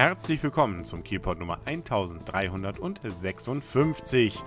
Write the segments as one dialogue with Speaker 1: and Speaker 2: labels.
Speaker 1: Herzlich willkommen zum Kielpot Nummer 1356.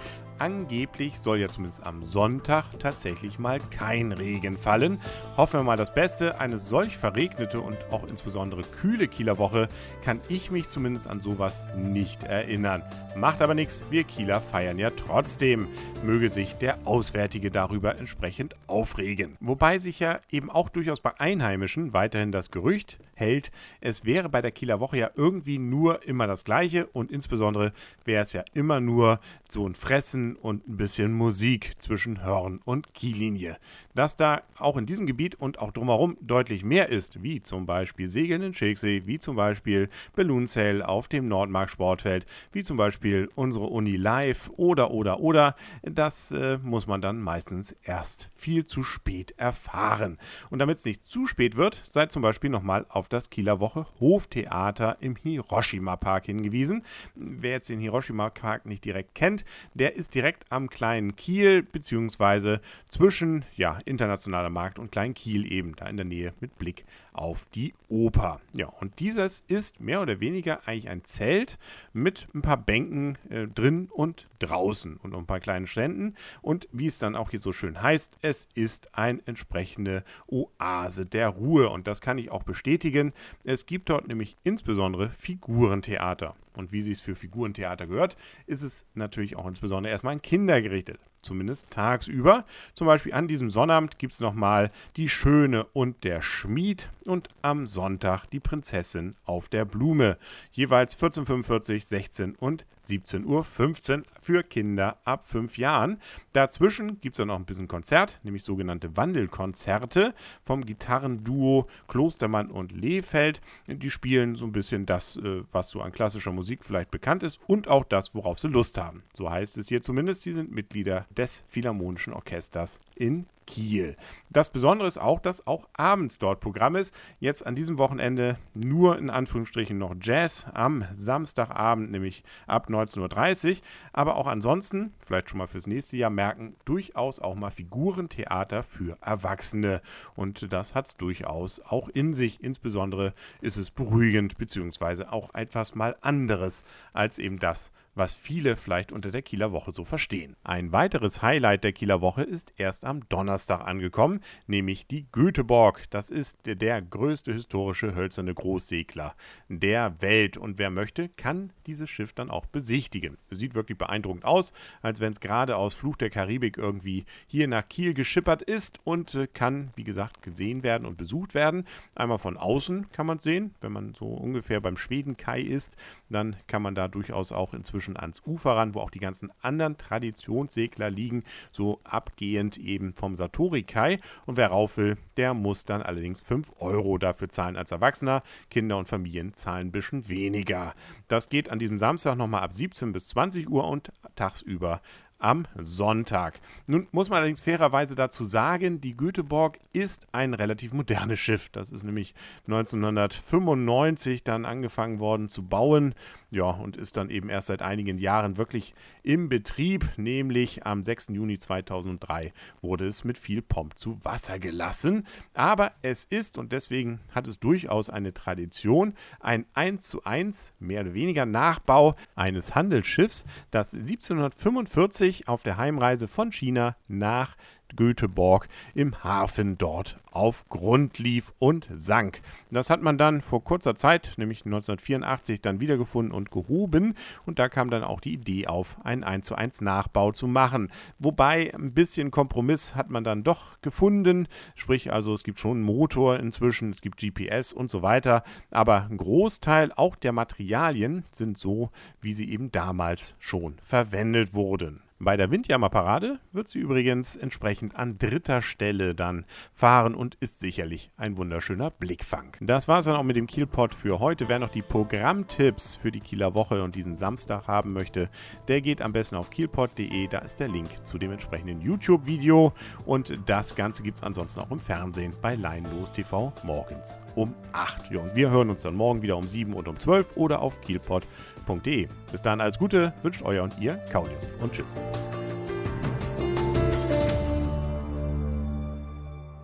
Speaker 1: Angeblich soll ja zumindest am Sonntag tatsächlich mal kein Regen fallen. Hoffen wir mal das Beste. Eine solch verregnete und auch insbesondere kühle Kieler Woche kann ich mich zumindest an sowas nicht erinnern. Macht aber nichts, wir Kieler feiern ja trotzdem. Möge sich der Auswärtige darüber entsprechend aufregen. Wobei sich ja eben auch durchaus bei Einheimischen weiterhin das Gerücht hält, es wäre bei der Kieler Woche ja irgendwie nur immer das Gleiche und insbesondere wäre es ja immer nur so ein Fressen und ein bisschen Musik zwischen Hörn und Kiellinie. Dass da auch in diesem Gebiet und auch drumherum deutlich mehr ist, wie zum Beispiel Segeln in Schilksee, wie zum Beispiel Balloon Sale auf dem Nordmark Sportfeld, wie zum Beispiel unsere Uni Live oder oder oder, das äh, muss man dann meistens erst viel zu spät erfahren. Und damit es nicht zu spät wird, seid zum Beispiel nochmal auf das Kieler Woche Hoftheater im Hiroshima Park hingewiesen. Wer jetzt den Hiroshima Park nicht direkt kennt, der ist direkt am kleinen Kiel, beziehungsweise zwischen ja, internationaler Markt und Klein Kiel eben, da in der Nähe mit Blick auf die Oper. Ja, und dieses ist mehr oder weniger eigentlich ein Zelt mit ein paar Bänken äh, drin und draußen und ein paar kleinen Ständen. Und wie es dann auch hier so schön heißt, es ist eine entsprechende Oase der Ruhe. Und das kann ich auch bestätigen. Es gibt dort nämlich insbesondere Figurentheater. Und wie sie es für Figurentheater gehört, ist es natürlich auch insbesondere erstmal an Kinder gerichtet zumindest tagsüber. Zum Beispiel an diesem Sonnabend gibt es nochmal die Schöne und der Schmied und am Sonntag die Prinzessin auf der Blume. Jeweils 14.45, 16 und 17.15 Uhr für Kinder ab 5 Jahren. Dazwischen gibt es dann noch ein bisschen Konzert, nämlich sogenannte Wandelkonzerte vom Gitarrenduo Klostermann und Lehfeld. Die spielen so ein bisschen das, äh, was so an klassischer Musik vielleicht bekannt ist und auch das, worauf sie Lust haben. So heißt es hier zumindest. Sie sind Mitglieder des Philharmonischen Orchesters in Kiel. Das Besondere ist auch, dass auch abends dort Programm ist. Jetzt an diesem Wochenende nur in Anführungsstrichen noch Jazz am Samstagabend, nämlich ab 19.30 Uhr. Aber auch ansonsten, vielleicht schon mal fürs nächste Jahr merken, durchaus auch mal Figurentheater für Erwachsene. Und das hat es durchaus auch in sich. Insbesondere ist es beruhigend, beziehungsweise auch etwas mal anderes als eben das, was viele vielleicht unter der Kieler Woche so verstehen. Ein weiteres Highlight der Kieler Woche ist erst am Donnerstag angekommen, nämlich die Göteborg. Das ist der größte historische hölzerne Großsegler der Welt und wer möchte, kann dieses Schiff dann auch besichtigen. Sieht wirklich beeindruckend aus, als wenn es gerade aus Fluch der Karibik irgendwie hier nach Kiel geschippert ist und äh, kann, wie gesagt, gesehen werden und besucht werden. Einmal von außen kann man es sehen, wenn man so ungefähr beim Schwedenkai ist, dann kann man da durchaus auch inzwischen ans Ufer ran, wo auch die ganzen anderen Traditionssegler liegen, so abgehend eben vom Satori Kai. Und wer rauf will, der muss dann allerdings 5 Euro dafür zahlen als Erwachsener. Kinder und Familien zahlen ein bisschen weniger. Das geht an diesem Samstag nochmal ab 17 bis 20 Uhr und tagsüber am Sonntag. Nun muss man allerdings fairerweise dazu sagen, die Göteborg ist ein relativ modernes Schiff. Das ist nämlich 1995 dann angefangen worden zu bauen. Ja, und ist dann eben erst seit einigen Jahren wirklich im Betrieb, nämlich am 6. Juni 2003 wurde es mit viel Pomp zu Wasser gelassen. Aber es ist, und deswegen hat es durchaus eine Tradition, ein 1 zu 1, mehr oder weniger Nachbau eines Handelsschiffs, das 1745 auf der Heimreise von China nach Göteborg im Hafen dort auf Grund lief und sank. Das hat man dann vor kurzer Zeit, nämlich 1984, dann wiedergefunden und gehoben und da kam dann auch die Idee auf, einen 1 zu 1 Nachbau zu machen. Wobei ein bisschen Kompromiss hat man dann doch gefunden, sprich also es gibt schon einen Motor inzwischen, es gibt GPS und so weiter, aber ein Großteil auch der Materialien sind so, wie sie eben damals schon verwendet wurden. Bei der Windjammerparade wird sie übrigens entsprechend an dritter Stelle dann fahren und ist sicherlich ein wunderschöner Blickfang. Das war es dann auch mit dem Kielpot für heute. Wer noch die Programmtipps für die Kieler Woche und diesen Samstag haben möchte, der geht am besten auf kielpot.de. Da ist der Link zu dem entsprechenden YouTube-Video und das Ganze gibt es ansonsten auch im Fernsehen bei Leinlos TV morgens um 8. Ja, und wir hören uns dann morgen wieder um 7 und um 12 oder auf kielpot.de. Bis dann alles Gute, wünscht euer und ihr Kaulius und tschüss.